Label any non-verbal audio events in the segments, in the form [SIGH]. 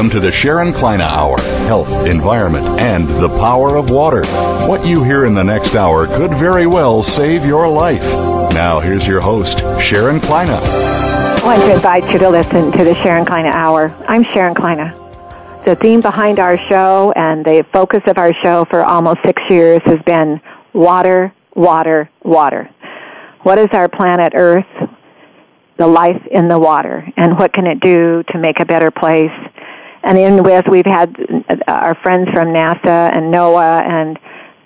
Welcome to the Sharon Kleyne Hour Health, Environment, and the Power of Water. What you hear in the next hour could very well save your life. Now, here's your host, Sharon Kleyne. I want to invite you to listen to the Sharon Kleyne Hour. I'm Sharon Kleyne. The theme behind our show and the focus of our show for almost six years has been water, water, water. What is our planet Earth? The life in the water, and what can it do to make a better place? And in with we've had uh, our friends from NASA and NOAA and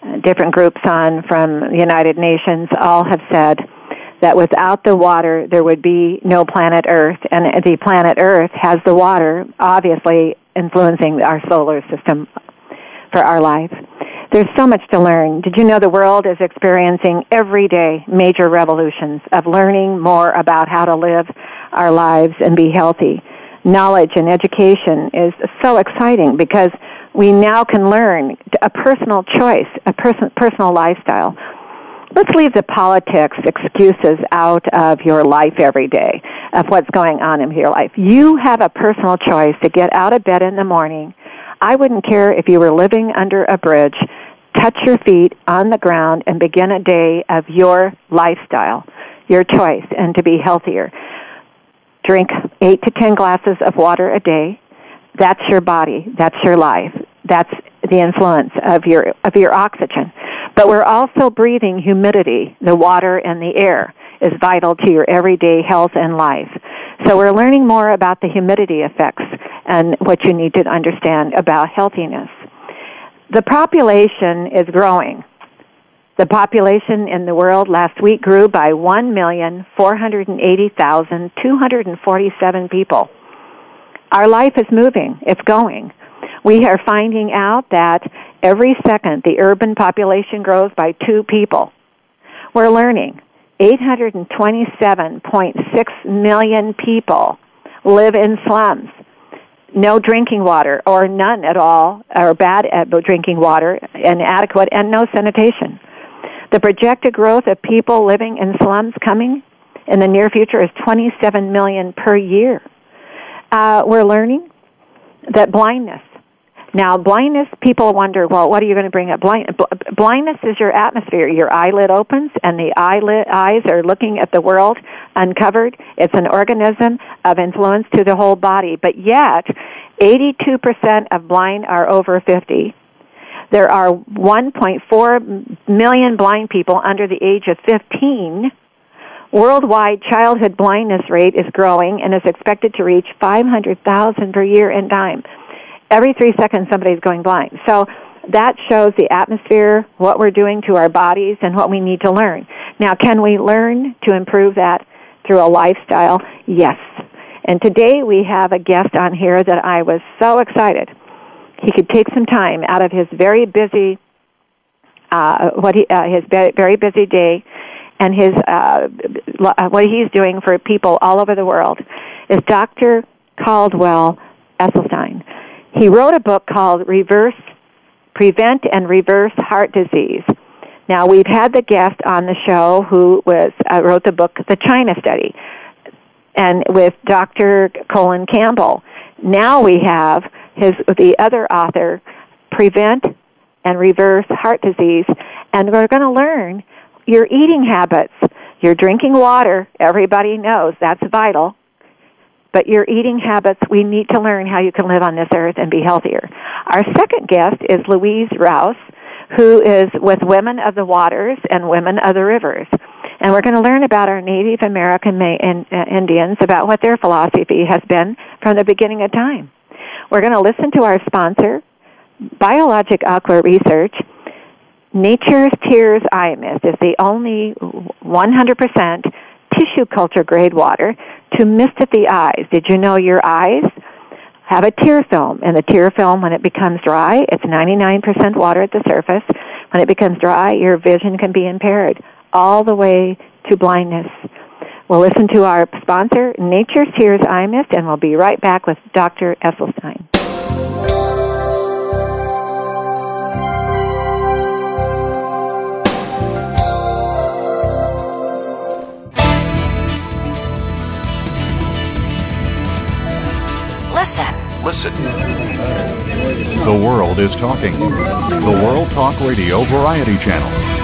uh, different groups on from the United Nations all have said that without the water there would be no planet Earth and the planet Earth has the water obviously influencing our solar system for our life. There's so much to learn. Did you know the world is experiencing every day major revolutions of learning more about how to live our lives and be healthy? Knowledge and education is so exciting because we now can learn a personal choice, a person, personal lifestyle. Let's leave the politics excuses out of your life every day of what's going on in your life. You have a personal choice to get out of bed in the morning. I wouldn't care if you were living under a bridge. Touch your feet on the ground and begin a day of your lifestyle, your choice, and to be healthier drink eight to ten glasses of water a day. That's your body. That's your life. That's the influence of your of your oxygen. But we're also breathing humidity. The water and the air is vital to your everyday health and life. So we're learning more about the humidity effects and what you need to understand about healthiness. The population is growing. The population in the world last week grew by 1,480,247 people. Our life is moving. It's going. We are finding out that every second the urban population grows by two people. We're learning 827.6 million people live in slums. No drinking water, or none at all, or bad at drinking water, inadequate, and no sanitation. The projected growth of people living in slums coming in the near future is 27 million per year. Uh, we're learning that blindness. Now, blindness, people wonder, well, what are you going to bring up? Blind, blindness is your atmosphere. Your eyelid opens and the eyelid, eyes are looking at the world uncovered. It's an organism of influence to the whole body. But yet, 82% of blind are over 50 there are 1.4 million blind people under the age of 15. Worldwide childhood blindness rate is growing and is expected to reach 500,000 per year in time. Every three seconds somebody's going blind. So that shows the atmosphere, what we're doing to our bodies, and what we need to learn. Now, can we learn to improve that through a lifestyle? Yes. And today we have a guest on here that I was so excited he could take some time out of his very busy uh, what he uh, his very busy day and his uh, what he's doing for people all over the world is Dr. Caldwell Esselstyn. He wrote a book called Reverse Prevent and Reverse Heart Disease. Now we've had the guest on the show who was uh, wrote the book The China Study, and with Dr. Colin Campbell. Now we have his the other author, Prevent and Reverse Heart Disease, and we're going to learn your eating habits. Your drinking water, everybody knows that's vital. But your eating habits, we need to learn how you can live on this earth and be healthier. Our second guest is Louise Rouse, who is with Women of the Waters and Women of the Rivers. And we're going to learn about our Native American uh, Indians, about what their philosophy has been from the beginning of time. We're going to listen to our sponsor, Biologic Aqua Research, Nature's Tears Mist is the only 100% tissue culture grade water to mist at the eyes. Did you know your eyes have a tear film? And the tear film, when it becomes dry, it's 99% water at the surface. When it becomes dry, your vision can be impaired all the way to blindness. We'll listen to our sponsor, Nature's Tears Eye Mist, and we'll be right back with Dr. Esselstyn. Listen. Listen. The world is talking. The World Talk Radio Variety Channel.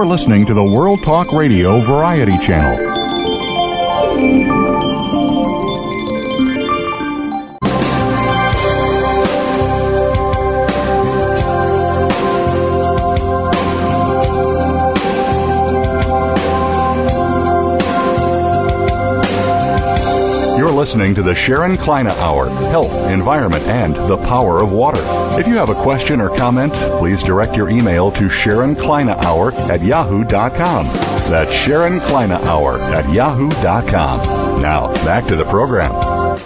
You're listening to the World Talk Radio Variety Channel. Listening to the Sharon Kleyne Hour Health, Environment, and the Power of Water. If you have a question or comment, please direct your email to Sharon Kleyne Hour at yahoo.com. That's Sharon Kleyne Hour at yahoo.com. Now, back to the program.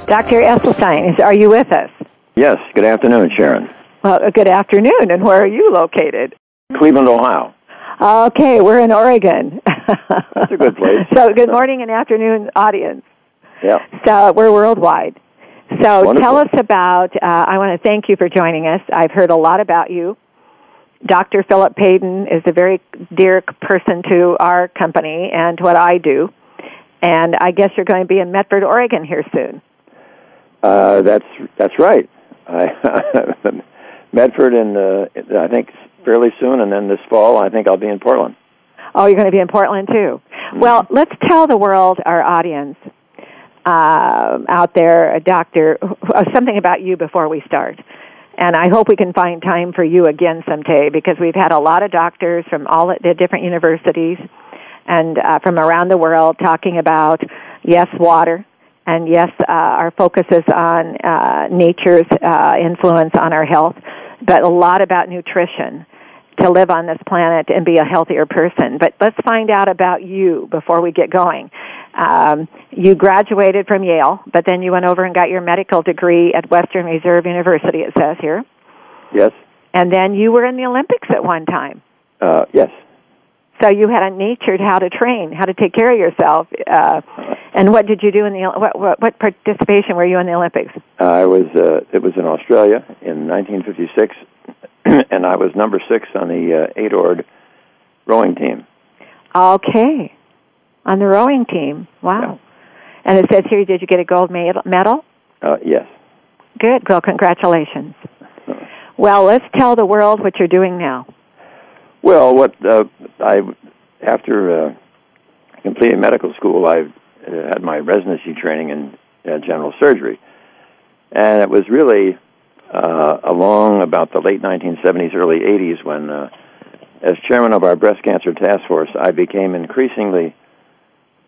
Dr. Esselstyn, are you with us? Yes, good afternoon, Sharon. Well, uh, good afternoon, and where are you located? Cleveland, Ohio. Okay, we're in Oregon. That's a good place. [LAUGHS] so, good morning and afternoon, audience. Yeah. So, we're worldwide. So, Wonderful. tell us about. Uh, I want to thank you for joining us. I've heard a lot about you. Dr. Philip Payton is a very dear person to our company and what I do. And I guess you're going to be in Medford, Oregon here soon. Uh, that's that's right. I, [LAUGHS] Medford, and uh, I think fairly soon, and then this fall, I think I'll be in Portland. Oh, you're going to be in Portland too. Well, let's tell the world, our audience uh, out there, a doctor, uh, something about you before we start. And I hope we can find time for you again someday because we've had a lot of doctors from all the different universities and uh, from around the world talking about yes, water, and yes, uh, our focus is on uh, nature's uh, influence on our health, but a lot about nutrition to live on this planet and be a healthier person. But let's find out about you before we get going. Um, you graduated from Yale, but then you went over and got your medical degree at Western Reserve University, it says here. Yes. And then you were in the Olympics at one time. Uh, yes. So you had a natured how to train, how to take care of yourself. Uh, and what did you do in the what, what, what participation were you in the Olympics? I was. Uh, it was in Australia in 1956, [CLEARS THROAT] and I was number six on the uh, eight-oared rowing team. Okay, on the rowing team. Wow. And it says here, did you get a gold medal? medal? Uh, yes. Good. Well, congratulations. Well, let's tell the world what you're doing now. Well, what uh, I after uh, completing medical school, I uh, had my residency training in uh, general surgery, and it was really uh, along about the late 1970s, early 80s when, uh, as chairman of our breast cancer task force, I became increasingly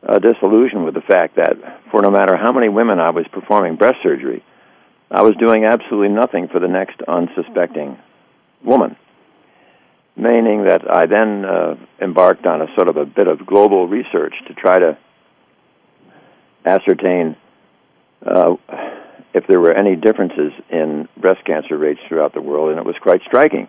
uh, disillusioned with the fact that for no matter how many women I was performing breast surgery, I was doing absolutely nothing for the next unsuspecting woman. Meaning that I then uh, embarked on a sort of a bit of global research to try to ascertain uh, if there were any differences in breast cancer rates throughout the world, and it was quite striking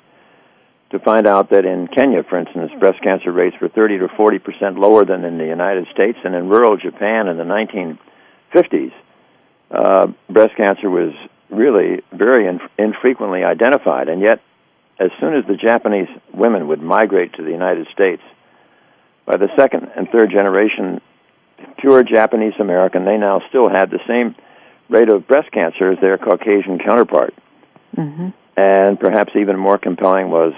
to find out that in Kenya, for instance, breast cancer rates were 30 to 40 percent lower than in the United States, and in rural Japan in the 1950s, uh, breast cancer was really very inf- infrequently identified, and yet as soon as the Japanese women would migrate to the United States, by the second and third generation, pure Japanese American, they now still had the same rate of breast cancer as their Caucasian counterpart. Mm-hmm. And perhaps even more compelling was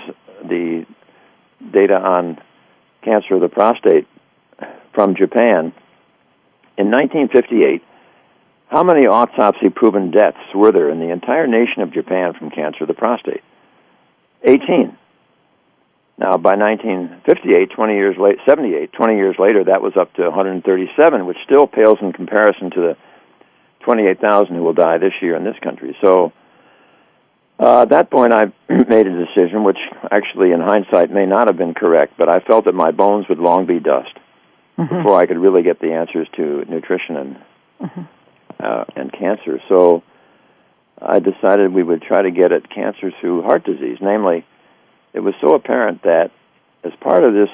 the data on cancer of the prostate from Japan. In 1958, how many autopsy proven deaths were there in the entire nation of Japan from cancer of the prostate? 18. Now, by 1958, 20 years late, 78, 20 years later, that was up to 137, which still pales in comparison to the 28,000 who will die this year in this country. So, uh, at that point, I [CLEARS THROAT] made a decision, which actually, in hindsight, may not have been correct, but I felt that my bones would long be dust mm-hmm. before I could really get the answers to nutrition and mm-hmm. uh, and cancer. So, I decided we would try to get at cancer through heart disease. Namely, it was so apparent that, as part of this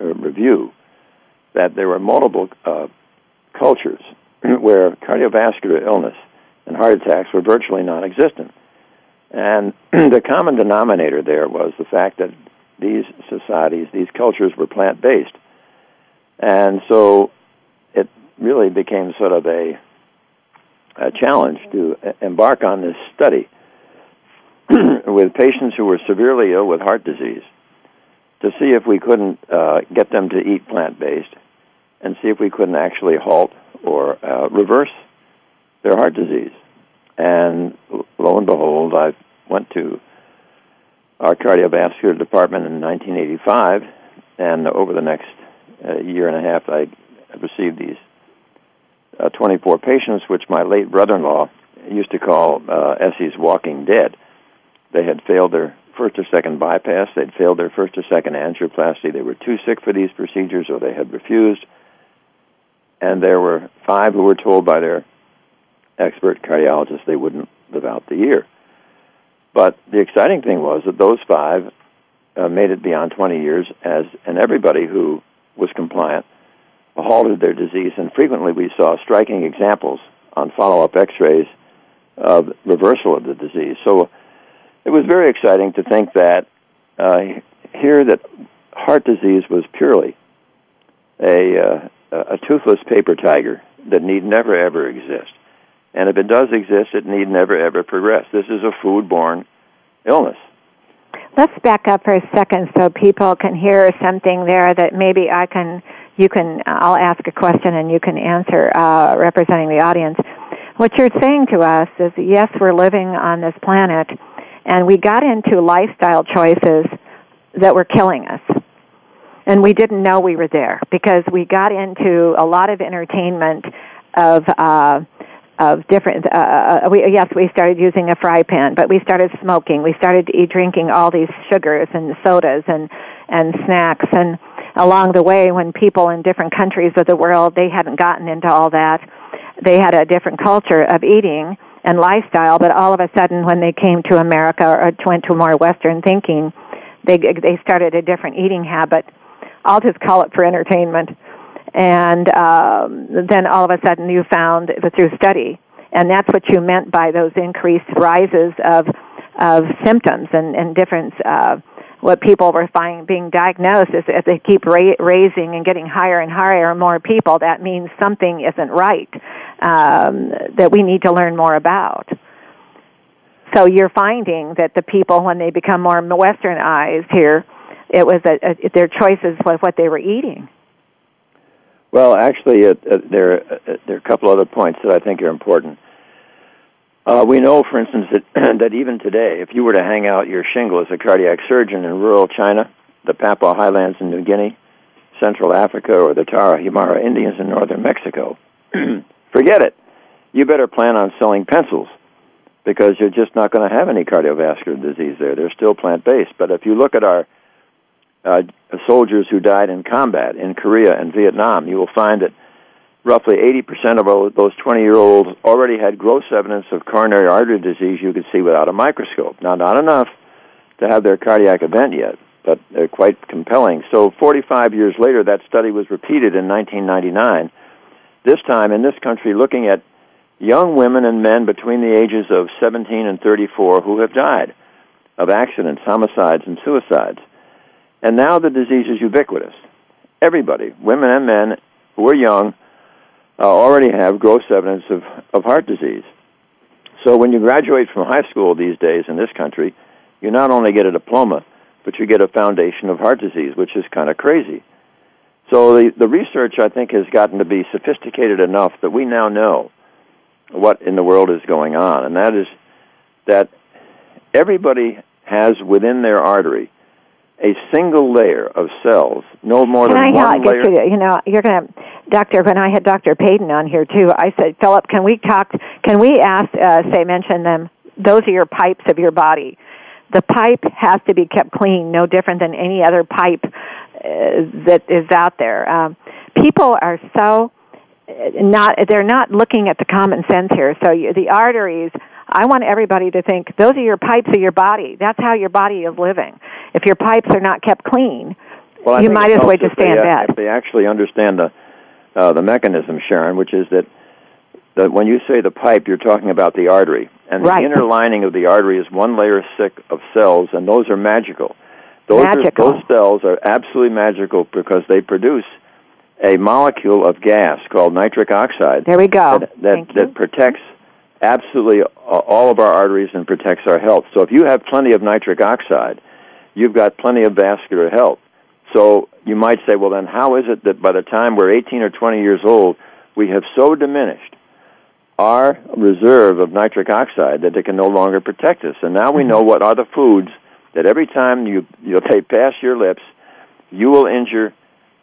uh, review, that there were multiple uh, cultures [CLEARS THROAT] where cardiovascular illness and heart attacks were virtually non-existent and [CLEARS THROAT] the common denominator there was the fact that these societies, these cultures were plant based. And so it really became sort of a, a challenge to embark on this study [CLEARS THROAT] with patients who were severely ill with heart disease to see if we couldn't uh, get them to eat plant based and see if we couldn't actually halt or uh, reverse their heart disease. And lo and behold, I went to our cardiovascular department in 1985, and over the next uh, year and a half, I received these uh, 24 patients, which my late brother-in-law used to call uh, Essie's Walking Dead. They had failed their first or second bypass, they'd failed their first or second angioplasty, they were too sick for these procedures, or they had refused. And there were five who were told by their expert cardiologists they wouldn't live out the year. But the exciting thing was that those five uh, made it beyond 20 years, as and everybody who was compliant halted their disease, and frequently we saw striking examples on follow-up X-rays of reversal of the disease. So it was very exciting to think that uh, here that heart disease was purely a uh, a toothless paper tiger that need never ever exist. And if it does exist, it need never ever progress. This is a food-borne illness. Let's back up for a second so people can hear something there that maybe I can, you can, I'll ask a question and you can answer uh, representing the audience. What you're saying to us is yes, we're living on this planet and we got into lifestyle choices that were killing us. And we didn't know we were there because we got into a lot of entertainment of uh, of different. Uh, uh, we, yes, we started using a fry pan, but we started smoking. We started eat, drinking all these sugars and sodas and and snacks. And along the way, when people in different countries of the world they hadn't gotten into all that, they had a different culture of eating and lifestyle. But all of a sudden, when they came to America or went to more Western thinking, they they started a different eating habit. I'll just call it for entertainment and um, then all of a sudden you found through study, and that's what you meant by those increased rises of of symptoms and and different. Uh, what people were finding being diagnosed is if they keep ra- raising and getting higher and higher and more people, that means something isn't right um, that we need to learn more about. So you're finding that the people, when they become more westernized here, it was a, a, their choices was what they were eating. Well, actually, uh, uh, there uh, there are a couple other points that I think are important. Uh, we know, for instance, that [CLEARS THROAT] that even today, if you were to hang out your shingle as a cardiac surgeon in rural China, the Papua Highlands in New Guinea, Central Africa, or the Tarahumara Indians in northern Mexico, [CLEARS THROAT] forget it. You better plan on selling pencils because you're just not going to have any cardiovascular disease there. They're still plant based. But if you look at our uh, soldiers who died in combat in Korea and Vietnam, you will find that roughly 80% of those 20 year olds already had gross evidence of coronary artery disease you could see without a microscope. Now, not enough to have their cardiac event yet, but they're quite compelling. So, 45 years later, that study was repeated in 1999, this time in this country looking at young women and men between the ages of 17 and 34 who have died of accidents, homicides, and suicides. And now the disease is ubiquitous. Everybody, women and men who are young, uh, already have gross evidence of, of heart disease. So when you graduate from high school these days in this country, you not only get a diploma, but you get a foundation of heart disease, which is kind of crazy. So the, the research, I think, has gotten to be sophisticated enough that we now know what in the world is going on, and that is that everybody has within their artery a single layer of cells, no more Can than I one layer. you? You know, you're gonna, Doctor. When I had Doctor Payton on here too, I said, Philip, can we talk? Can we ask, uh, say, mention them? Those are your pipes of your body. The pipe has to be kept clean, no different than any other pipe uh, that is out there. Um, people are so uh, not they're not looking at the common sense here. So you, the arteries. I want everybody to think those are your pipes of your body. That's how your body is living. If your pipes are not kept clean, Well, you might as well just stand they, stay in bed. If they actually understand the uh, the mechanism, Sharon, which is that that when you say the pipe, you're talking about the artery, and Right. the inner lining of the artery is one layer thick of cells, and those are magical. Those Magical. Are, those cells are absolutely magical because they produce a molecule of gas called nitric oxide There we go. that that, that protects absolutely all of our arteries and protects our health. So if you have plenty of nitric oxide, you've got plenty of vascular health. So you might say, well, then how is it that by the time we're 18 or 20 years old, we have so diminished our reserve of nitric oxide that it can no longer protect us? And now we know mm-hmm. what are the foods that every time you, you [LAUGHS] they pass your lips, you will injure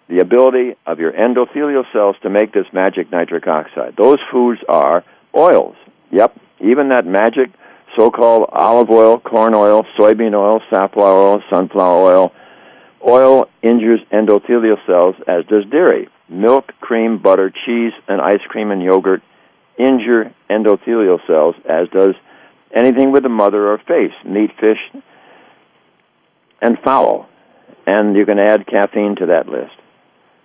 the ability of your endothelial cells to make this magic nitric oxide. Those foods are oils. Yep, even that magic so-called olive oil, corn oil, soybean oil, safflower oil, sunflower oil. Oil injures endothelial cells, as does dairy. Milk, cream, butter, cheese, and ice cream and yogurt injure endothelial cells, as does anything with a mother or face, meat, fish, and fowl. And you can add caffeine to that list.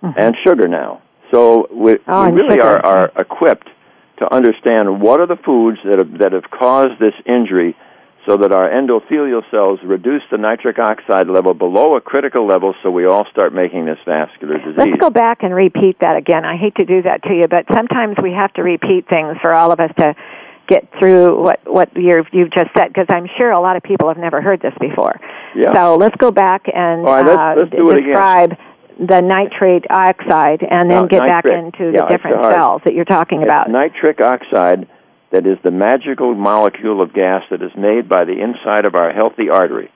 Mm-hmm. And sugar now. So we, Oh, we really are, are equipped to understand what are the foods that have, that have caused this injury so that our endothelial cells reduce the nitric oxide level below a critical level so we all start making this vascular disease. Let's go back and repeat that again. I hate to do that to you, but sometimes we have to repeat things for all of us to get through what what you've you've just said because I'm sure a lot of people have never heard this before. Yeah. So let's go back and right, let's- uh, let's do it again. describe the nitrate oxide and then No, get back into Yeah, the different the cells that you're talking It's about. nitric oxide that is the magical molecule of gas that is made by the inside of our healthy artery.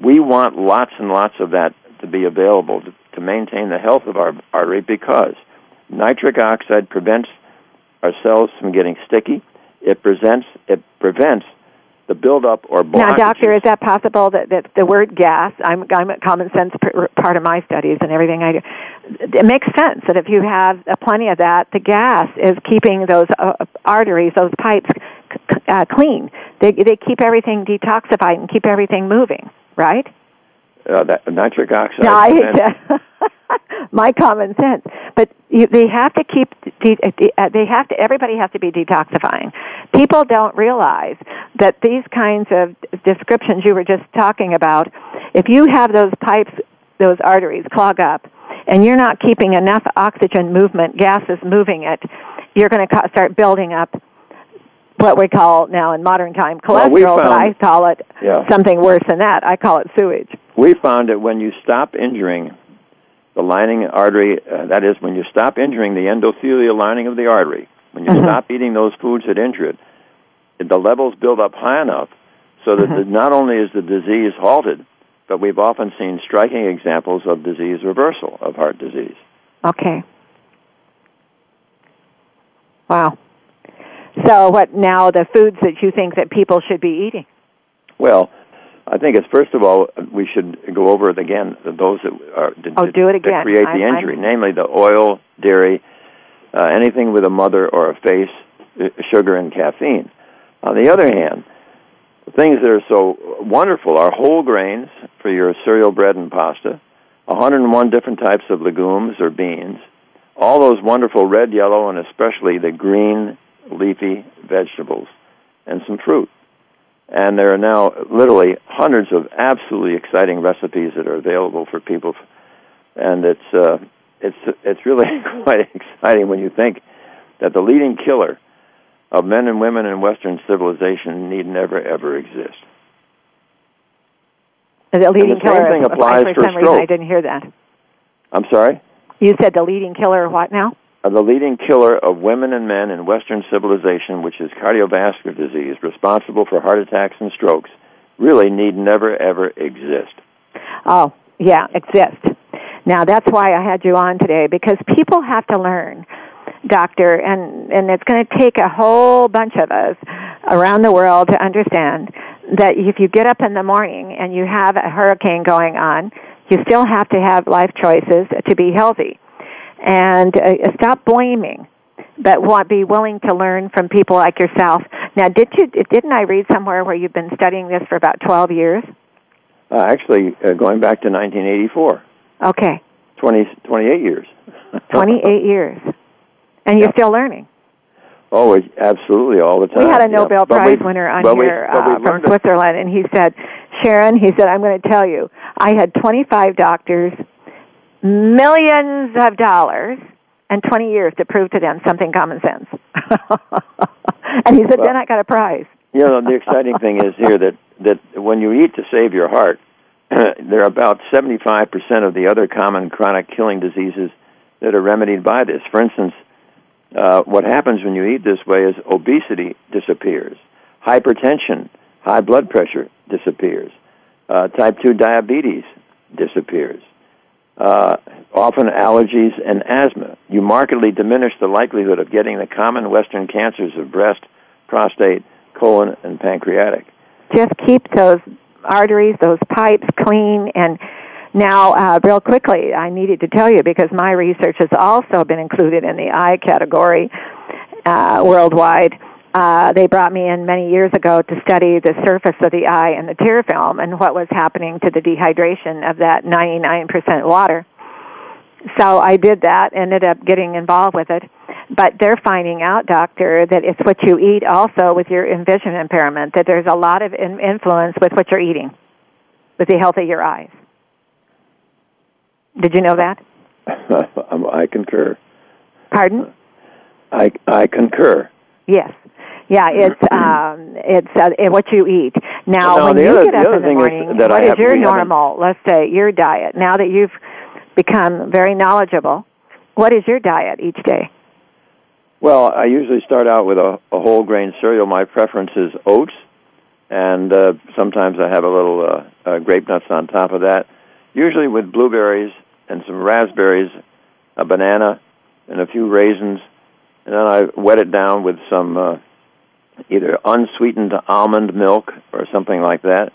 We want lots and lots of that to be available to, to maintain the health of our artery because nitric oxide prevents our cells from getting sticky. It presents it prevents the buildup or blockage. Now, doctor, is that possible that, that the word gas, I'm, I'm a common sense part of my studies and everything I do, it makes sense that if you have plenty of that, the gas is keeping those uh, arteries, those pipes uh, clean. They, they keep everything detoxified and keep everything moving, right? Uh, that nitric oxide? No, I hate prevents- [LAUGHS] my common sense, but you, they have to keep. De- uh, they have to. Everybody has to be detoxifying. People don't realize that these kinds of descriptions you were just talking about. If you have those pipes, those arteries clog up, and you're not keeping enough oxygen movement, gases moving it, you're going to start building up what we call now in modern time Well, we cholesterol, but I call it Yeah. something worse than that. I call it sewage. We found that when you stop injuring the lining artery, uh, that is, when you stop injuring the endothelial lining of the artery, when you Mhm. stop eating those foods that injure it, the levels build up high enough so that the, not only is the disease halted, but we've often seen striking examples of disease reversal of heart disease. Okay. Wow. So what now the foods that you think that people should be eating? Well, I think it's first of all we should go over it again. Those that are Oh, do it again. create the injury, I'm- namely the oil, dairy, uh, anything with a mother or a face, uh, sugar, and caffeine. On the other hand, the things that are so wonderful are whole grains for your cereal, bread, and pasta. 101 different types of legumes or beans. All those wonderful red, yellow, and especially the green leafy vegetables, and some fruit. And there are now literally hundreds of absolutely exciting recipes that are available for people, and it's uh, it's it's really [LAUGHS] quite exciting when you think that the leading killer of men and women in Western civilization need never ever exist. The leading the same killer. thing applies for for some reason, I didn't hear that. I'm sorry? You said the leading killer of what now? The leading killer of women and men in Western civilization, which is cardiovascular disease, responsible for heart attacks and strokes, really need never ever exist. Oh, yeah, exist. Now that's why I had you on today because people have to learn, doctor, and and it's going to take a whole bunch of us around the world to understand that if you get up in the morning and you have a hurricane going on, you still have to have life choices to be healthy, and uh, stop blaming. But want be willing to learn from people like yourself. Now, did you didn't I read somewhere where you've been studying this for about twelve years? Uh, actually, uh, going back to 1984, Okay. 20, 28 years. [LAUGHS] 28 years. And you're still learning. Oh, absolutely, all the time. We had a. Nobel But Prize we- winner on here we uh, from learned it- Switzerland, and he said, Sharon, he said, I'm going to tell you, I had 25 doctors, millions of dollars, and 20 years to prove to them something common sense. [LAUGHS] and he said, Well- then I got a prize. You know, the exciting thing is here that, that when you eat to save your heart, [CLEARS THROAT] there are about 75% of the other common chronic killing diseases that are remedied by this. For instance, uh, what happens when you eat this way is obesity disappears, hypertension, high blood pressure disappears, uh, type 2 diabetes disappears, uh, often allergies and asthma. You markedly diminish the likelihood of getting the common Western cancers of breast, prostate, colon, and pancreatic. just keep those arteries, those pipes clean. And now, uh, real quickly, I needed to tell you because my research has also been included in the eye category uh, worldwide. Uh, they brought me in many years ago to study the surface of the eye and the tear film and what was happening to the dehydration of that 99% water. So I did that, ended up getting involved with it. But they're finding out, doctor, that it's what you eat also with your vision impairment, that there's a lot of in- influence with what you're eating, with the health of your eyes. Did you know that? [LAUGHS] I concur. Pardon? I, I concur. Yes. Yeah, it's um, it's uh, what you eat. Now, now, when the you other- get up other in the is morning, I what is your normal? Let's say your diet. Now that you've become very knowledgeable, what is your diet each day? Well, I usually start out with a, a whole grain cereal. My preference is oats, and uh, sometimes I have a little uh, uh, grape nuts on top of that. Usually with blueberries and some raspberries, a banana, and a few raisins, and then I wet it down with some uh, either unsweetened almond milk or something like that.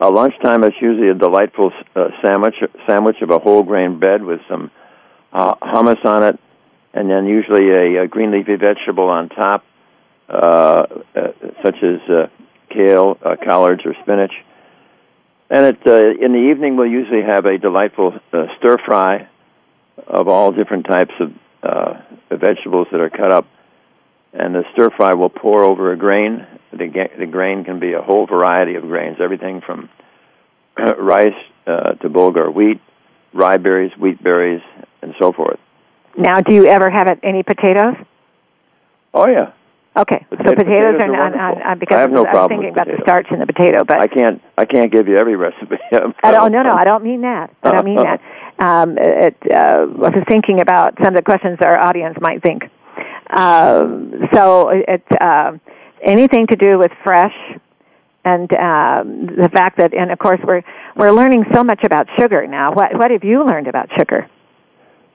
Uh, lunchtime is usually a delightful uh, sandwich sandwich of a whole grain bread with some uh, hummus on it, and then usually a, a green leafy vegetable on top, uh, uh, such as uh, kale, uh, collards, or spinach. And it, uh, in the evening, we'll usually have a delightful uh, stir fry of all different types of uh, vegetables that are cut up. And the stir fry will pour over a grain. The, the grain can be a whole variety of grains, everything from [CLEARS THROAT] rice uh, to bulgur wheat, rye berries, wheat berries, and so forth. Now, do you ever have it, any potatoes? Oh yeah, Okay, so potatoes, potatoes are are not, wonderful. uh, because I have no was problem thinking about the starch in the potato, but I can't I can't give you every recipe. [LAUGHS] I don't, no, no, I don't mean that. I don't mean that. Um, it, uh, I was thinking about some of the questions our audience might think. Um, so it, uh, anything to do with fresh, and um, the fact that, and of course, we're we're learning so much about sugar now. What what have you learned about sugar?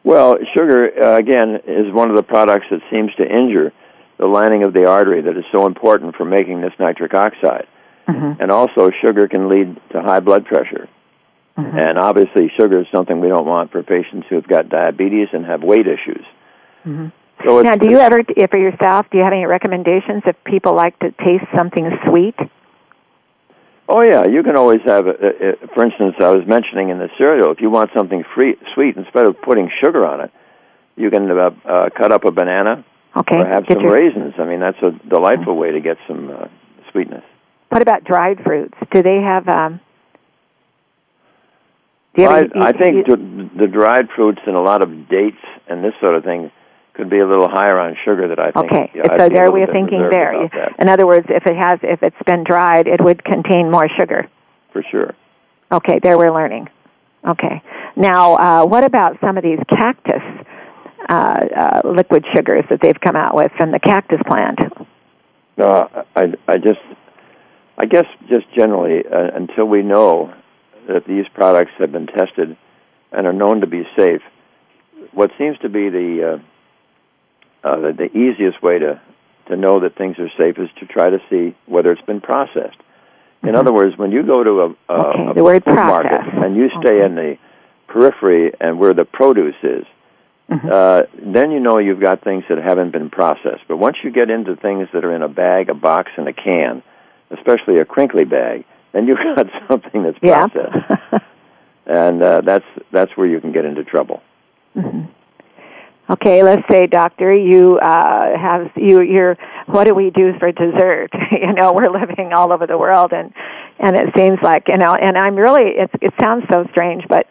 Well, sugar uh, again is one of the products that seems to injure the lining of the artery that is so important for making this nitric oxide. Mm-hmm. And also, sugar can lead to high blood pressure. Mm-hmm. And obviously, sugar is something we don't want for patients who have got diabetes and have weight issues. Mhm. So Now, do you ever, if for yourself, do you have any recommendations if people like to taste something sweet? Oh yeah, you can always have. A, a, a, for instance, I was mentioning in the cereal, if you want something free, sweet, instead of putting sugar on it, you can uh, uh, cut up a banana Okay. or have some your- raisins. I mean, that's a delightful way to get some uh, sweetness. What about dried fruits? Do they have? Um, do you I, eat- I think the, the dried fruits and a lot of dates and this sort of thing could be a little higher on sugar that I think. Okay, yeah, so I'd there we're thinking there. In other words, if it has, if it's been dried, it would contain more sugar. for sure. Okay, there we're learning. Okay, now uh, what about some of these cactus uh, uh, liquid sugars that they've come out with from the cactus plant? No, I, I just, I guess, just generally, uh, until we know that these products have been tested and are known to be safe, what seems to be the uh, the, the easiest way to to know that things are safe is to try to see whether it's been processed. In Mhm. other words, when you go to a, a, Okay, a the word market and you stay Okay. in the periphery and where the produce is, Mhm. uh, then you know you've got things that haven't been processed. But once you get into things that are in a bag, a box, and a can, especially a crinkly bag, then you've [LAUGHS] got something that's yeah. processed, and uh, that's that's where you can get into trouble. Mhm. Okay, let's say, doctor, you uh, have you. You're. What do we do for dessert? [LAUGHS] you know, we're living all over the world, and and it seems like you know. And I'm really. It it sounds so strange, but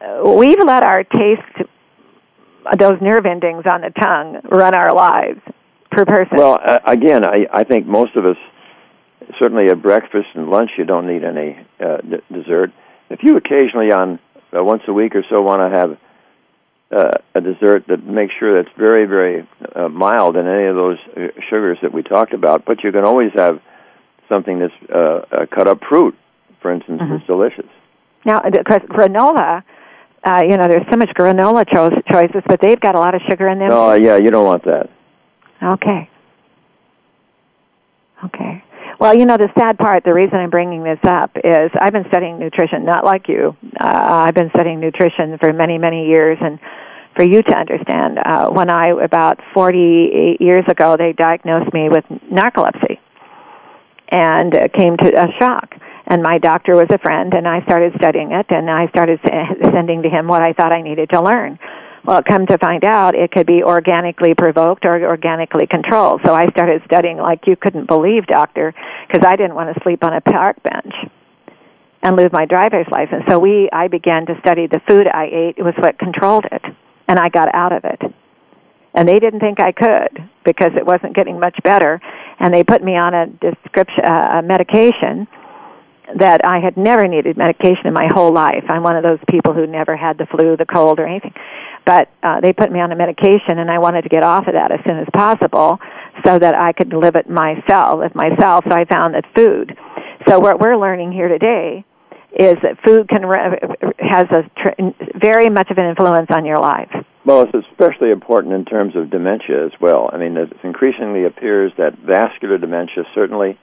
uh, we've let our taste, those nerve endings on the tongue, run our lives per person. Well, uh, again, I, I think most of us, certainly at breakfast and lunch, you don't need any uh, d- dessert. If you occasionally, on uh, once a week or so, want to have uh, a dessert that makes sure that's very, very uh, mild in any of those uh, sugars that we talked about, but you can always have something that's uh, uh, cut up fruit, for instance, Mhm. that's delicious. Now, because granola, uh, you know, there's so much granola cho- choices, but they've got a lot of sugar in them. No, uh, yeah, you don't want that. Okay. Okay. Well, you know, the sad part, the reason I'm bringing this up is I've been studying nutrition, not like you. Uh, I've been studying nutrition for many, many years, and for you to understand, uh, when I, about 48 years ago, they diagnosed me with narcolepsy and uh, came to a shock. And my doctor was a friend, and I started studying it, and I started sending to him what I thought I needed to learn. Well, come to find out, it could be organically provoked or organically controlled. So I started studying like you couldn't believe, doctor, because I didn't want to sleep on a park bench and lose my driver's license. So we, I began to study the food I ate. It was what controlled it, and I got out of it. And they didn't think I could because it wasn't getting much better, and they put me on a description, uh, a medication that I had never needed medication in my whole life. I'm one of those people who never had the flu, the cold, or anything. But uh, they put me on a medication, and I wanted to get off of that as soon as possible so that I could live it myself, with myself. So I found that food. So what we're learning here today is that food can re- has a tr- very much of an influence on your life. Well, it's especially important in terms of dementia as well. I mean, it increasingly appears that vascular dementia, certainly,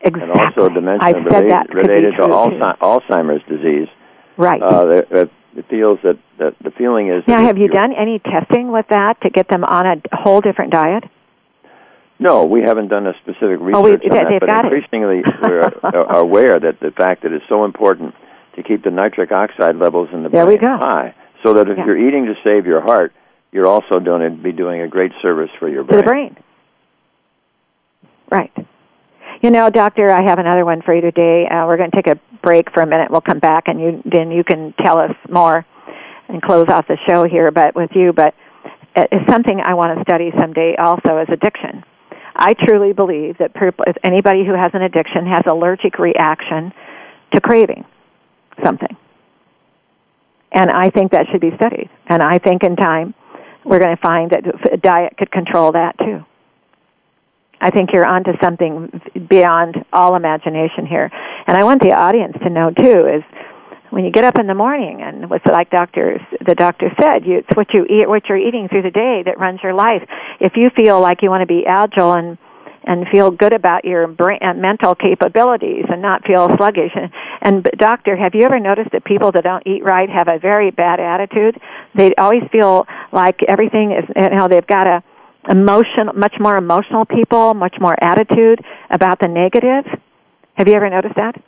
Exactly. and also dementia related, that could be related to. Alzheimer's, Alzheimer's disease. Right. Uh, that, it feels that, that the feeling is. now, have you done any testing with that to get them on a whole different diet? No, we haven't done a specific research Oh, we- on that, but increasingly we're [LAUGHS] aware that the fact that it's so important to keep the nitric oxide levels in the There brain high, so that if Yeah. you're eating to save your heart, you're also going to be doing a great service for your brain. the brain. Right. You know, doctor, I have another one for you today. Uh, we're going to take a break for a minute. We'll come back, and you then you can tell us more and close off the show here. But with you, but it's something I want to study someday. Also, is addiction. I truly believe that per- if anybody who has an addiction has allergic reaction to craving something, and I think that should be studied. And I think in time we're going to find that diet could control that too. I think you're onto something beyond all imagination here. And I want the audience to know too is when you get up in the morning and what's like doctors the doctor said, you, it's what you eat what you're eating through the day that runs your life. If you feel like you want to be agile and and feel good about your brain, uh, mental capabilities and not feel sluggish. And, and doctor, have you ever noticed that people that don't eat right have a very bad attitude? They always feel like everything is, you know, they've got a emotion, much more emotional people, much more attitude about the negative. Have you ever noticed that?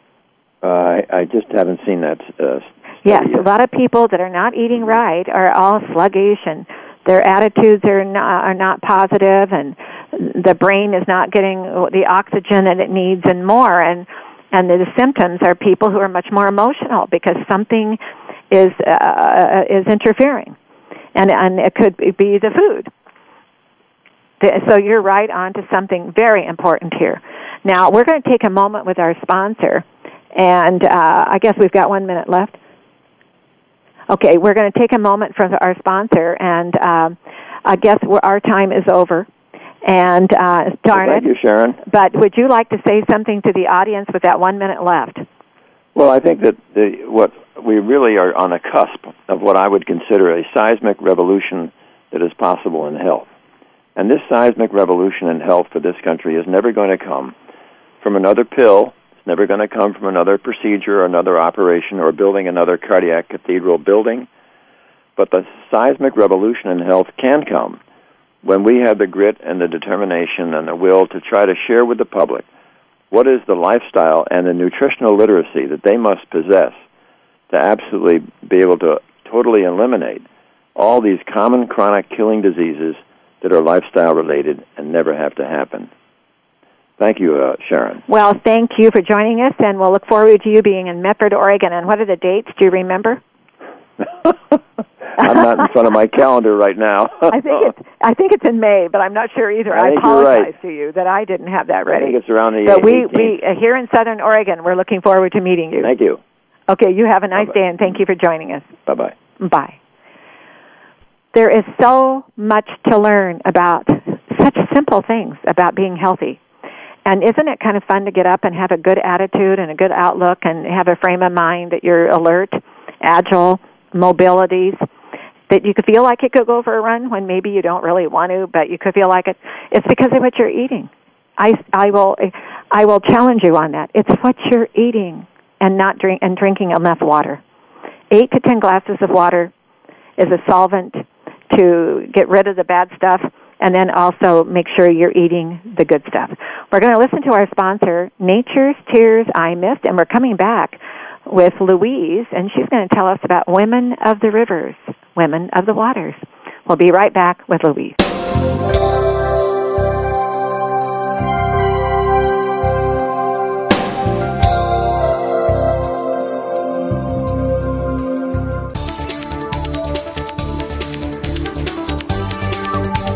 Uh, I, I just haven't seen that. Uh, Yes, study a lot of people that are not eating right are all sluggish and their attitudes are not, are not positive and the brain is not getting the oxygen that it needs and more and and the symptoms are people who are much more emotional because something is uh, is interfering and and it could be the food So you're right on to something very important here. Now, we're going to take a moment with our sponsor, and uh, I guess we've got one minute left. Okay, we're going to take a moment from our sponsor, and um, I guess our time is over. And uh, darn well, thank it. you, Sharon. But would you like to say something to the audience with that one minute left? Well, I think that the, what we really are on a cusp of what I would consider a seismic revolution that is possible in health. And this seismic revolution in health for this country is never going to come from another pill. Never going to come from another procedure or another operation or building another cardiac cathedral building. But the seismic revolution in health can come when we have the grit and the determination and the will to try to share with the public what is the lifestyle and the nutritional literacy that they must possess to absolutely be able to totally eliminate all these common chronic killing diseases that are lifestyle related and never have to happen. Thank you, uh, Sharon. Well, thank you for joining us, and we'll look forward to you being in Medford, Oregon. And what are the dates? Do you remember? [LAUGHS] I'm not in front of my calendar right now. [LAUGHS] I think it's I think it's in May, but I'm not sure either. I, I apologize right. to you that I didn't have that ready. I think it's around the but we 18th. we uh, here in Southern Oregon, we're looking forward to meeting you. Thank you. Okay, you have a nice Bye-bye. day, and thank you for joining us. Bye bye. Bye. There is so much to learn about such simple things about being healthy. And isn't it kind of fun to get up and have a good attitude and a good outlook and have a frame of mind that you're alert, agile, mobilities, that you could feel like you could go for a run when maybe you don't really want to, but you could feel like it. It's because of what you're eating. I, I will, I will challenge you on that. It's what you're eating and not drink and drinking enough water. Eight to ten glasses of water is a solvent to get rid of the bad stuff and then also make sure you're eating the good stuff. We're going to listen to our sponsor, Nature's Tears Eye Mist, and we're coming back with Louise, and she's going to tell us about Women of the Rivers, Women of the Waters. We'll be right back with Louise.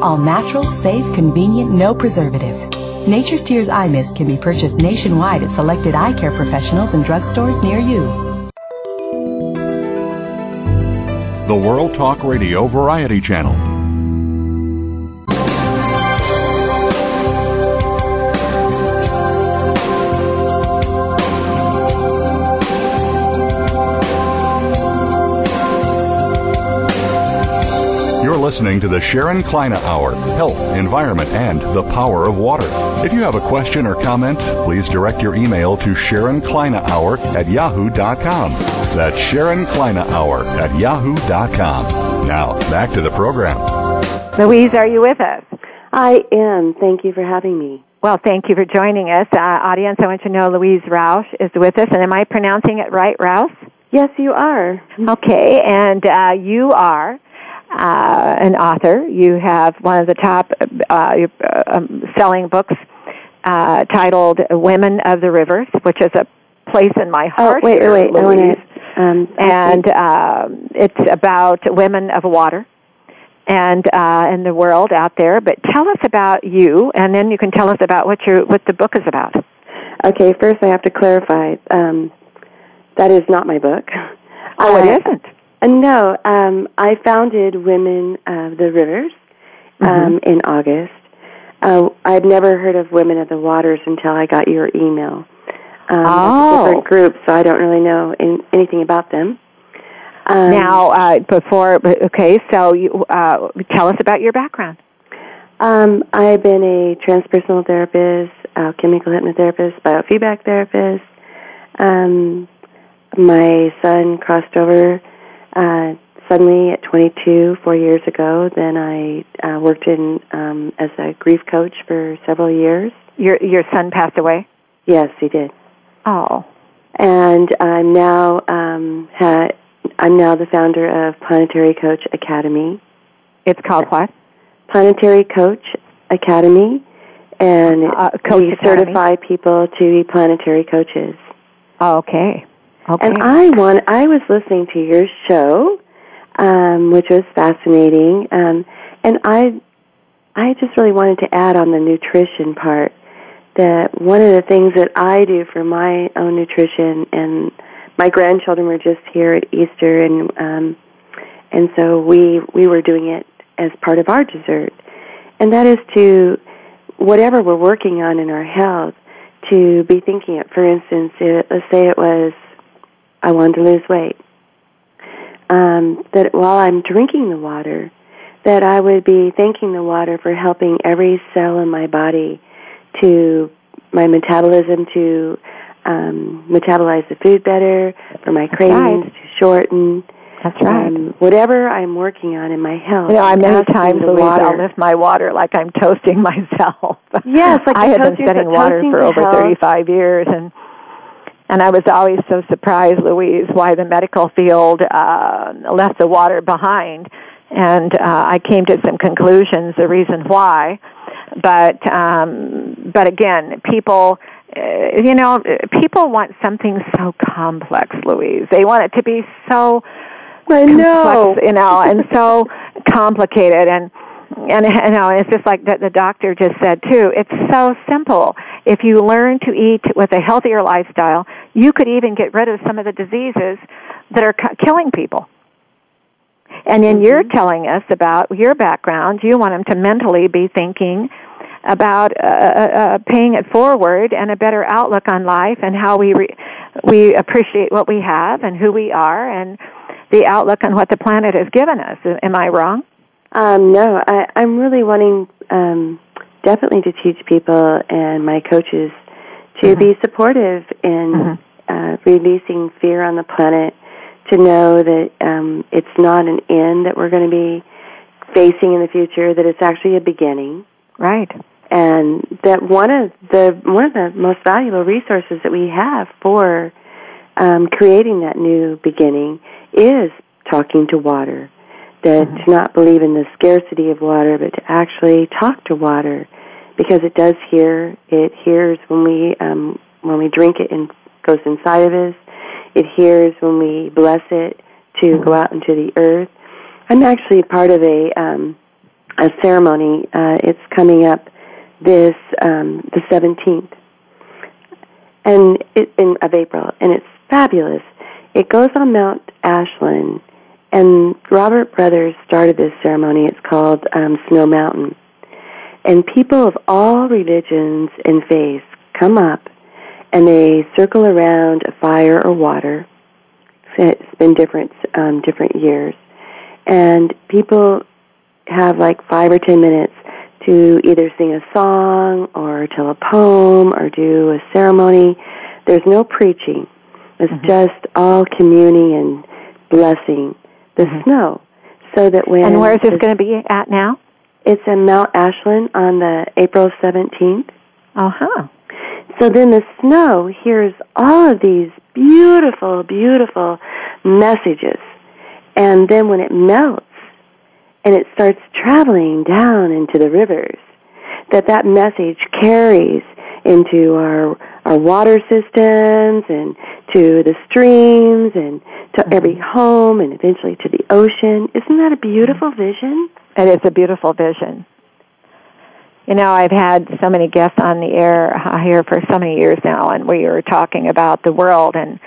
All natural, safe, convenient, no preservatives. Nature's Tears Eye Mist can be purchased nationwide at selected eye care professionals and drugstores near you. The World Talk Radio Variety Channel. Listening to the Sharon Kleyne Hour Health, Environment, and the Power of Water. If you have a question or comment, please direct your email to Sharon Kleyne Hour at yahoo.com. That's Sharon Kleyne Hour at yahoo.com. Now, back to the program. Louise, are you with us? I am. Thank you for having me. Well, thank you for joining us. Uh, audience, I want you to know Louise Roush is with us. And am I pronouncing it right, Rouse? Yes, you are. Okay, and uh, you are uh, an author. You have one of the top uh, uh, um, selling books uh, titled "Women of the Rivers," which is a place in my Oh, heart. wait, here, wait, wait. Louise. Um, and um, it's about women of water and uh, in the world out there. But tell us about you, and then you can tell us about what your what the book is about. okay, first I have to clarify. Um, that is not my book. Oh, it Uh, isn't. Uh, no, um, I founded Women of the Rivers um, in August. Uh, I'd never heard of Women of the Waters until I got your email. Um, Oh. It's a different group, so I don't really know in, anything about them. Um, now, uh, before okay, so you uh, tell us about your background. Um, I've been a transpersonal therapist, a chemical hypnotherapist, biofeedback therapist. Um, my son crossed over uh, suddenly at 22 four years ago. Then I uh, worked in um, as a grief coach for several years. Your your son passed away. Yes, he did. Oh. And I'm now um, ha- I'm now the founder of Planetary Coach Academy. It's called what? Planetary Coach Academy, and Uh, Coach we Academy. certify people to be planetary coaches. Okay. Okay. And I want I was listening to your show, um, which was fascinating, um, and I I just really wanted to add on the nutrition part that one of the things that I do for my own nutrition and my grandchildren were just here at Easter and um, and so we we were doing it as part of our dessert, and that is to whatever we're working on in our health to be thinking it. For instance, it, let's say it was I wanted to lose weight. Um, that while I'm drinking the water, that I would be thanking the water for helping every cell in my body to my metabolism to um, metabolize the food better, for my cravings right. to shorten. That's right. Um, whatever I'm working on in my health. you know, I many times, the Louise, water. I'll lift my water like I'm toasting [LAUGHS] myself. Yes, like I have been studying water for over health. 35 years, and and I was always so surprised, Louise, why the medical field uh, left the water behind. And uh, I came to some conclusions, the reason why. But um, but again, people. Uh, you know, people want something so complex, Louise. They want it to be so I know. complex, you know, and so [LAUGHS] complicated and and you know, it's just like that the doctor just said too. It's so simple. If you learn to eat with a healthier lifestyle, you could even get rid of some of the diseases that are cu- killing people. And then you're telling us about your background. You want them to mentally be thinking about uh, uh, paying it forward and a better outlook on life and how we re- we appreciate what we have and who we are and the outlook on what the planet has given us. Am I wrong? Um, no, I, I'm really wanting um, definitely to teach people and my coaches to be supportive in uh, releasing fear on the planet, to know that um, it's not an end that we're going to be facing in the future, that it's actually a beginning, Right. and that one of the one of the most valuable resources that we have for um, creating that new beginning is talking to water. That to not believe in the scarcity of water, but to actually talk to water, because it does hear. It hears when we um, when we drink it and goes inside of us. It hears when we bless it to go out into the earth. I'm actually part of a um, a ceremony. Uh, it's coming up this um, the 17th, and it, in of April, and it's fabulous. It goes on Mount Ashland, and Robert Brothers started this ceremony. It's called um, Snow Mountain, and people of all religions and faiths come up, and they circle around a fire or water. It's been different um, different years, and people have like five or ten minutes to either sing a song or tell a poem or do a ceremony. There's no preaching. It's just all communing and blessing the snow. So that when And where is this going to be at now? It's in Mount Ashland on the April 17th. Uh huh. So then the snow hears all of these beautiful, beautiful messages. And then when it melts and it starts traveling down into the rivers, that that message carries into our our water systems and to the streams and to every home and eventually to the ocean. Isn't that a beautiful vision? It is a beautiful vision. You know, I've had so many guests on the air uh, here for so many years now, and we were talking about the world and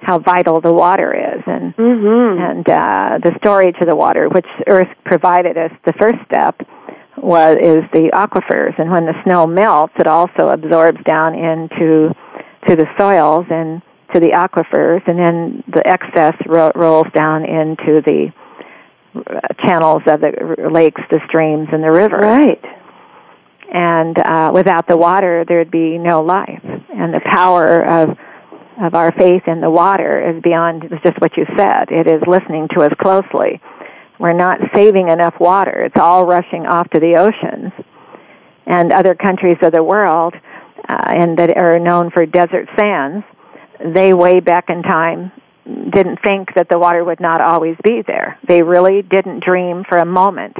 how vital the water is, and Mm-hmm. and uh, the storage of the water, which Earth provided us. The first step was is the aquifers, and when the snow melts, it also absorbs down into to the soils and to the aquifers, and then the excess ro- rolls down into the channels of the lakes, the streams, and the rivers Right. and uh, without the water, there'd be no life. And the power of of our faith in the water is beyond just what you said. It is listening to us closely. We're not saving enough water. It's all rushing off to the oceans. And other countries of the world uh, and that are known for desert sands, they way back in time didn't think that the water would not always be there. They really didn't dream for a moment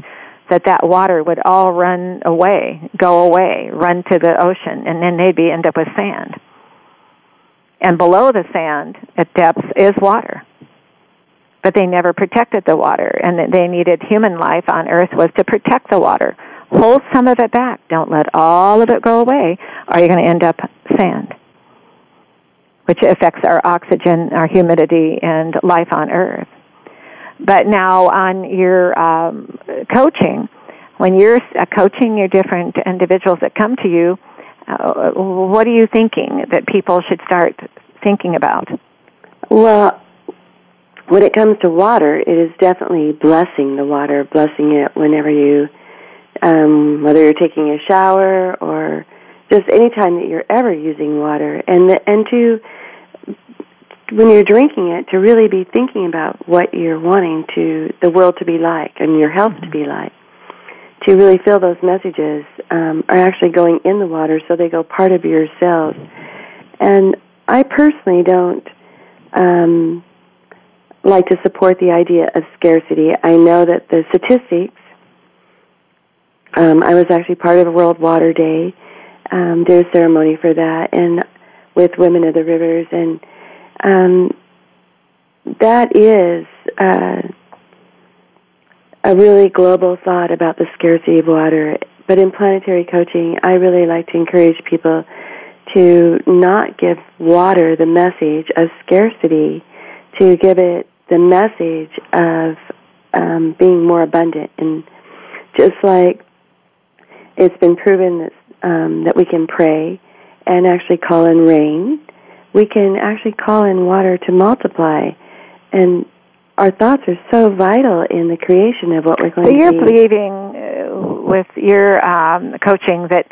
that that water would all run away, go away, run to the ocean, and then they'd be end up with sand. And below the sand at depths is water. But they never protected the water, and they needed human life on Earth was to protect the water. Hold some of it back. Don't let all of it go away, or you're going to end up sand which affects our oxygen, our humidity, and life on Earth. But now on your um, coaching, when you're uh, coaching your different individuals that come to you, uh, what are you thinking that people should start thinking about? Well, when it comes to water, it is definitely blessing the water, blessing it whenever you, um, whether you're taking a shower or just any time that you're ever using water, and the, and to when you're drinking it to really be thinking about what you're wanting to the world to be like and your health to be like. To really feel those messages um, are actually going in the water so they go part of your cells. And i personally don't um, like to support the idea of scarcity. I know that the statistics um, i was actually part of a world water day um, did a ceremony for that and with women of the rivers and um, that is uh, a really global thought about the scarcity of water. But in planetary coaching, I really like to encourage people to not give water the message of scarcity, to give it the message of um, being more abundant. And just like it's been proven that um, that we can pray and actually call in rain we can actually call in water to multiply. And our thoughts are so vital in the creation of what we're going to so to you're believing uh, with your um, coaching that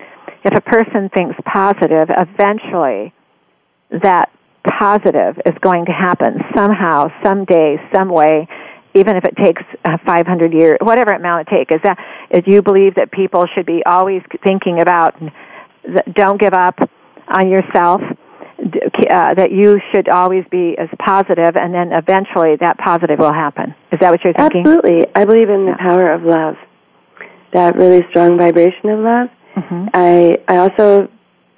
if a person thinks positive, eventually that positive is going to happen somehow, someday, some way, even if it takes uh, 500 years, whatever amount it takes. Is that, is you believe that people should be always thinking about don't give up on yourself, uh, that you should always be as positive, and then eventually that positive will happen. Is that what you're thinking? Absolutely. I believe in the yeah. power of love, that really strong vibration of love. Mm-hmm. I I also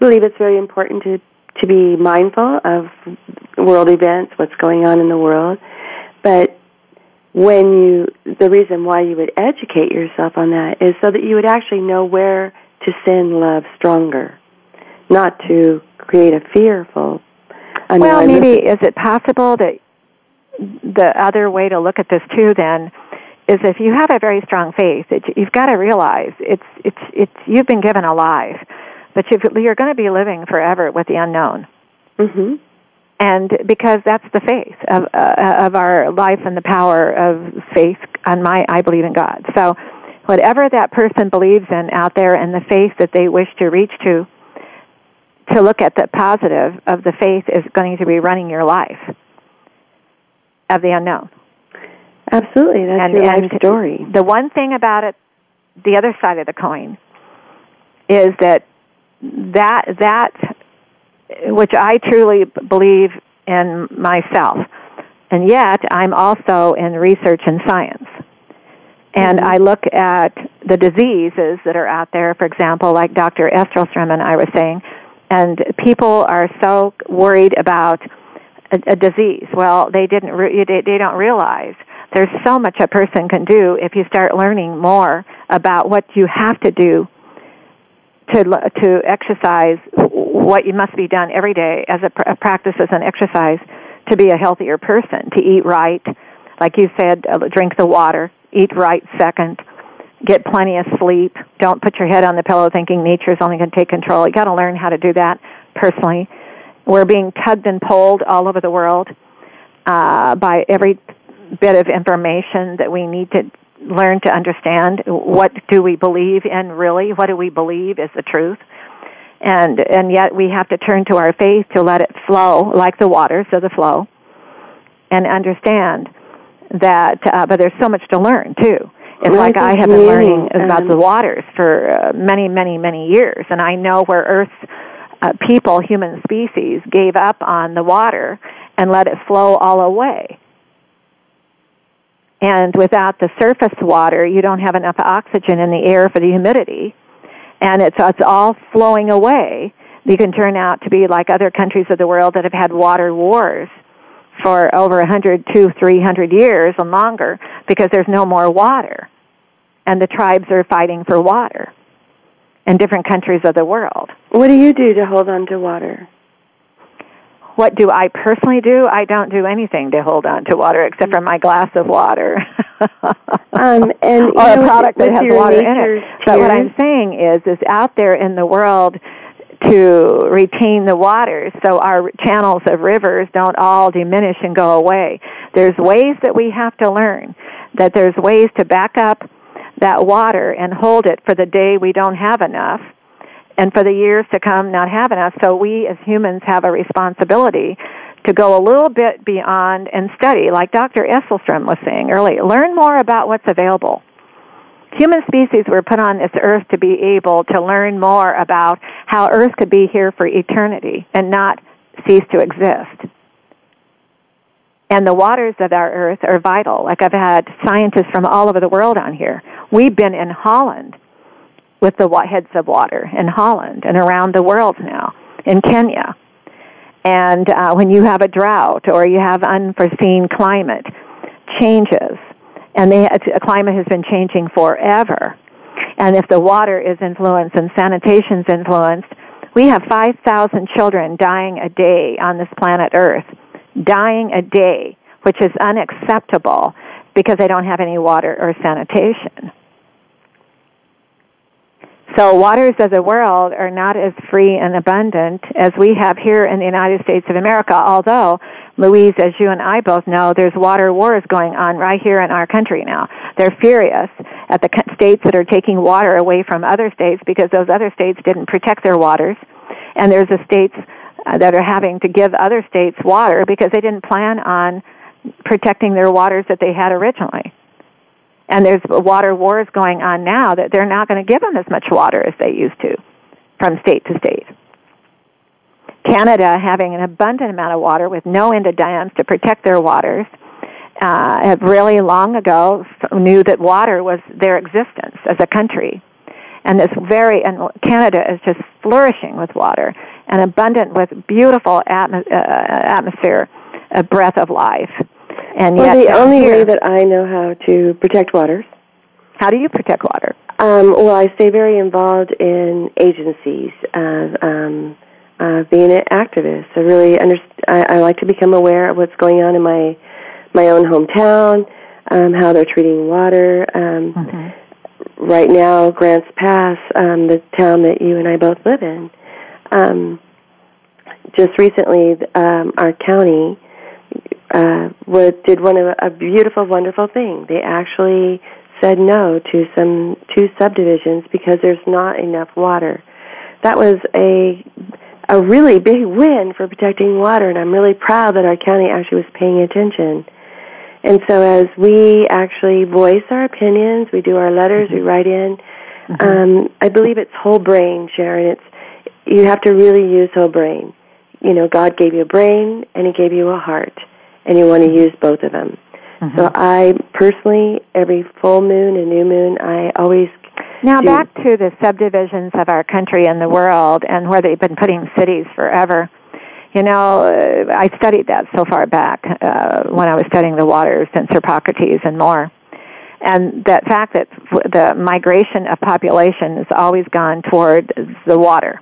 believe it's very important to to be mindful of world events, what's going on in the world, but when you the reason why you would educate yourself on that is so that you would actually know where to send love stronger, not to create a fearful. I well, maybe is it possible that the other way to look at this too then is if you have a very strong faith, it, you've got to realize it's it's it's you've been given a life, but you're going to be living forever with the unknown. Mm-hmm. And because that's the faith of uh, of our life and the power of faith on my I believe in God. So whatever that person believes in out there and the faith that they wish to reach to, to look at the positive of the faith is going to be running your life of the unknown. Absolutely, that's and, your life story. The one thing about it, the other side of the coin, is that that that which I truly believe in myself, and yet I'm also in research and science. And mm-hmm. I look at the diseases that are out there, for example, like Dr. Esselstyn and I was saying, and people are so worried about a, a disease. Well, they didn't. Re- they, they don't realize there's so much a person can do if you start learning more about what you have to do to to exercise what you must be done every day as a, a practice as an exercise to be a healthier person to eat right like you said uh, drink the water eat right second get plenty of sleep. Don't put your head on the pillow thinking nature is only going to take control. You got to learn how to do that personally. We're being tugged and pulled all over the world uh, by every bit of information that we need to learn to understand. What do we believe in really? What do we believe is the truth? And and yet we have to turn to our faith to let it flow like the waters of the flow, and understand that. Uh, but there's so much to learn too it's like I have been learning about the waters for uh, many, many, many years, and I know where Earth's uh, people, human species, gave up on the water and let it flow all away. And without the surface water, you don't have enough oxygen in the air for the humidity, and it's it's all flowing away. You can turn out to be like other countries of the world that have had water wars for over 100, 200, 300 years and longer because there's no more water. And the tribes are fighting for water in different countries of the world. What do you do to hold on to water? What do I personally do? I don't do anything to hold on to water except for my glass of water. [LAUGHS] um, and or a product that has water in it. But what I'm saying is, is out there in the world to retain the water so our channels of rivers don't all diminish and go away. There's ways that we have to learn that there's ways to back up that water and hold it for the day we don't have enough and for the years to come not have enough. So we as humans have a responsibility to go a little bit beyond and study, like Dr. Esselstrom was saying earlier. Learn more about what's available. Human species were put on this earth to be able to learn more about how earth could be here for eternity and not cease to exist. And the waters of our earth are vital. Like I've had scientists from all over the world on here. We've been in Holland with the heads of water in Holland and around the world now, in Kenya. And uh, when you have a drought or you have unforeseen climate changes, and the climate has been changing forever, and if the water is influenced and sanitation's influenced, we have 5,000 children dying a day on this planet Earth, dying a day, which is unacceptable because they don't have any water or sanitation. So waters of the world are not as free and abundant as we have here in the United States of America, although Louise, as you and I both know, there's water wars going on right here in our country now. They're furious at the states that are taking water away from other states because those other states didn't protect their waters. And there's the states uh, that are having to give other states water because they didn't plan on protecting their waters that they had originally. And there's water wars going on now that they're not going to give them as much water as they used to from state to state. Canada, having an abundant amount of water with no end of dams to protect their waters, uh, have really long ago knew that water was their existence as a country. And this very, and Canada is just flourishing with water and abundant with beautiful atmo- uh, atmosphere, a breath of life. And well, yet the only here, way that I know how to protect waters. How do you protect water? Um, well, I stay very involved in agencies of um, uh, being an activist. I really under, I, I like to become aware of what's going on in my my own hometown, um, how they're treating water. Um, mm-hmm. Right now, Grants Pass, um, the town that you and I both live in, um, just recently, um, our county uh, would, did one of a beautiful, wonderful thing. They actually said no to some two subdivisions because there's not enough water. That was a a really big win for protecting water, and I'm really proud that our county actually was paying attention. And so, as we actually voice our opinions, we do our letters, we write in. Mm-hmm. Um, I believe it's whole brain, Sharon. It's you have to really use whole brain. You know, God gave you a brain and He gave you a heart, and you want to use both of them. Mm-hmm. So I personally, every full moon and new moon, I always Now back to the subdivisions of our country and the world and where they've been putting cities forever. You know, uh, I studied that so far back uh, when I was studying the waters and Hippocrates and more. And that fact that the migration of population has always gone toward the water.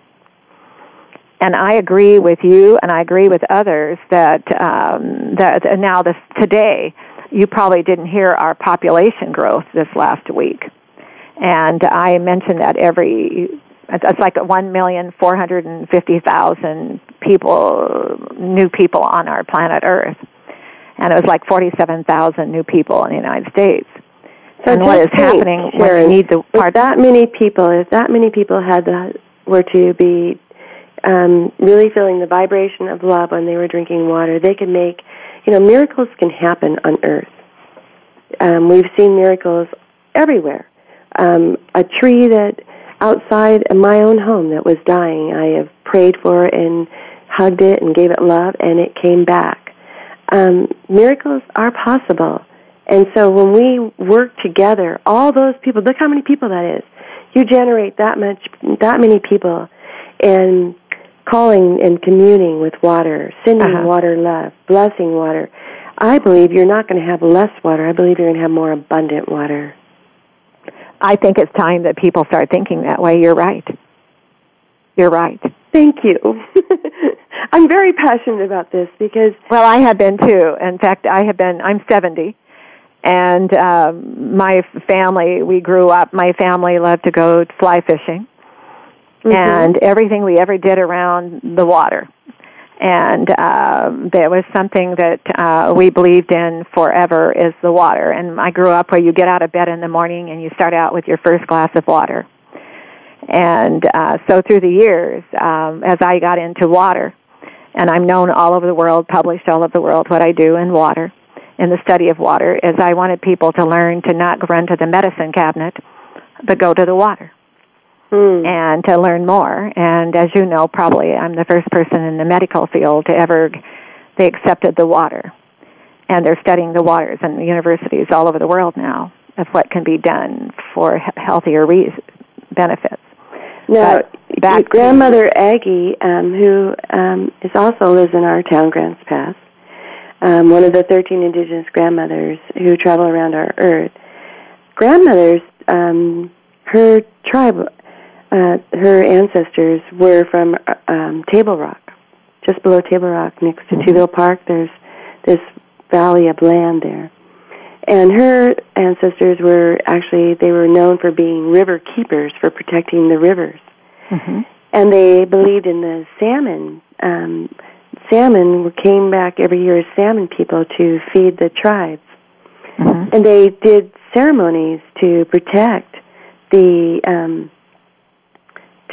And I agree with you, and I agree with others that um, that now this today, you probably didn't hear our population growth this last week and I mention that every it's like one million four hundred and fifty thousand people, new people on our planet Earth, and it was like forty-seven thousand new people in the United States. So and what is happening Sharon, we need the part that many people, if that many people had the, were to be um, really feeling the vibration of love when they were drinking water, they could make, you know, miracles can happen on Earth. Um, we've seen miracles everywhere. Um, a tree that outside my own home that was dying. I have prayed for it and hugged it and gave it love, and it came back. Um, miracles are possible. And so when we work together, all those people, look how many people that is. You generate that much, that many people, and calling and communing with water, sending uh-huh. water love, blessing water. I believe you're not going to have less water. I believe you're going to have more abundant water. I think it's time that people start thinking that way. You're right. You're right. Thank you. [LAUGHS] I'm very passionate about this because. Well, I have been too. In fact, I have been, I'm 70. And um, my family, we grew up, my family loved to go fly fishing. Mm-hmm. And everything we ever did around the water and um, there was something that uh, we believed in forever is the water. And I grew up where you get out of bed in the morning and you start out with your first glass of water. And uh, so through the years, um, as I got into water, and I'm known all over the world, published all over the world, what I do in water, in the study of water, is I wanted people to learn to not run to the medicine cabinet, but go to the water mm. and to learn more. And as you know, probably I'm the first person in the medical field to ever, they accepted the water. And they're studying the waters in the universities all over the world now of what can be done for healthier re- benefits. Now, back grandmother Aggie, um, who um, is also lives in our town, Grants Pass, um, one of the 13 indigenous grandmothers who travel around our earth. Grandmothers, um, her tribe uh, her ancestors were from um, Table Rock, just below Table Rock, next to mm-hmm. Park. There's this valley of land there, and her ancestors were actually they were known for being river keepers for protecting the rivers, mm-hmm. and they believed in the salmon. Um, salmon came back every year as salmon people to feed the tribes, mm-hmm. and they did ceremonies to protect the um,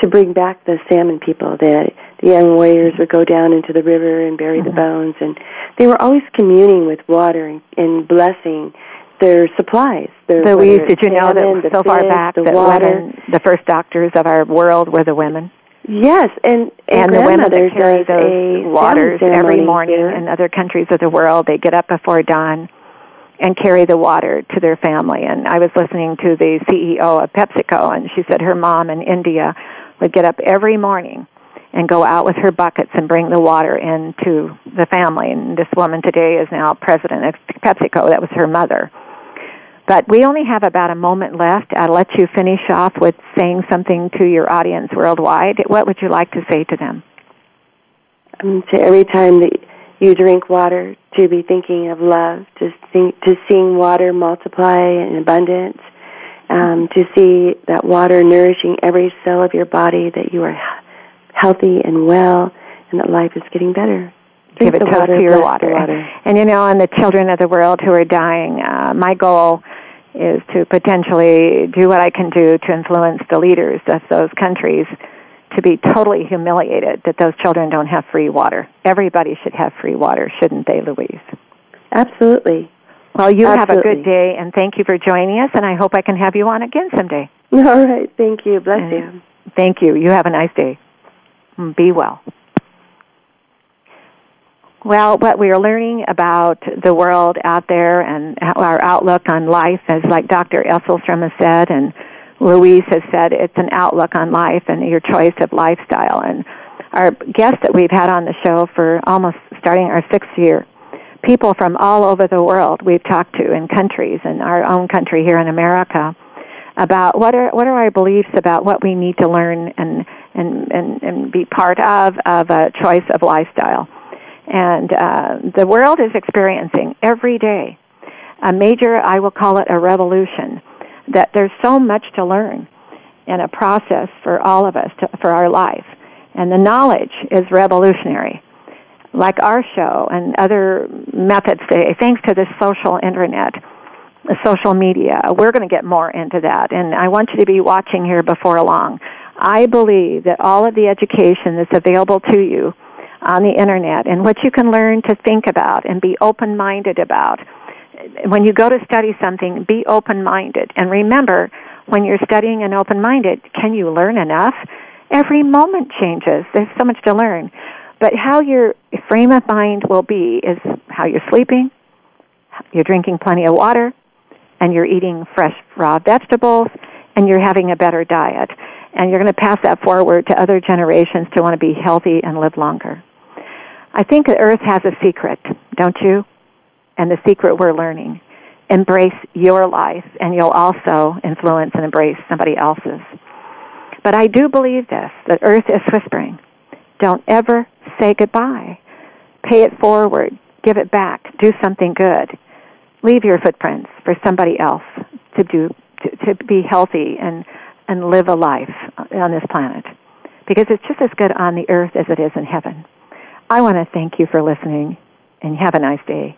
to bring back the salmon people. The, the young warriors would go down into the river and bury mm-hmm. the bones, and they were always communing with water and, and blessing their supplies. Their, so we, did you know that so far back that water. women, the first doctors of our world were the women? Yes, and and, and the women that carry those waters every morning here. in other countries of the world, they get up before dawn and carry the water to their family. And I was listening to the CEO of PepsiCo, and she said her mom in India would get up every morning and go out with her buckets and bring the water into the family. And this woman today is now president of PepsiCo. That was her mother. But we only have about a moment left. I'll let you finish off with saying something to your audience worldwide. What would you like to say to them? Um, to every time that you drink water, to be thinking of love, to think, to seeing water multiply in abundance, um, to see that water nourishing every cell of your body, that you are healthy and well, and that life is getting better. Drink Give it water, to your water. water. And you know, and the children of the world who are dying, uh, my goal is to potentially do what I can do to influence the leaders of those countries to be totally humiliated that those children don't have free water. Everybody should have free water, shouldn't they, Louise? Absolutely. Well, you Absolutely. have a good day, and thank you for joining us, and I hope I can have you on again someday. All right. Thank you. Bless and you. Thank you. You have a nice day. Mm, be well. Well, what we are learning about the world out there and our outlook on life, as like Dr. Esselstrom has said, and Louise has said, it's an outlook on life and your choice of lifestyle. And our guest that we've had on the show for almost starting our sixth year people from all over the world we've talked to in countries, in our own country here in America, about what are what are our beliefs about what we need to learn and and and, and be part of of a choice of lifestyle. And uh, the world is experiencing every day a major, I will call it a revolution, that there's so much to learn in a process for all of us to, for our life. And the knowledge is revolutionary like our show and other methods today, thanks to the social internet, the social media, we're going to get more into that. And I want you to be watching here before long. I believe that all of the education that's available to you on the internet and what you can learn to think about and be open-minded about. When you go to study something, be open-minded. And remember, when you're studying and open minded, can you learn enough? Every moment changes. There's so much to learn. But how your frame of mind will be is how you're sleeping, you're drinking plenty of water, and you're eating fresh raw vegetables, and you're having a better diet. And you're going to pass that forward to other generations to want to be healthy and live longer. I think the earth has a secret, don't you? And the secret we're learning. Embrace your life, and you'll also influence and embrace somebody else's. But I do believe this that earth is whispering. Don't ever say goodbye. Pay it forward. Give it back. Do something good. Leave your footprints for somebody else to do to, to be healthy and and live a life on this planet because it's just as good on the earth as it is in heaven. I want to thank you for listening and have a nice day.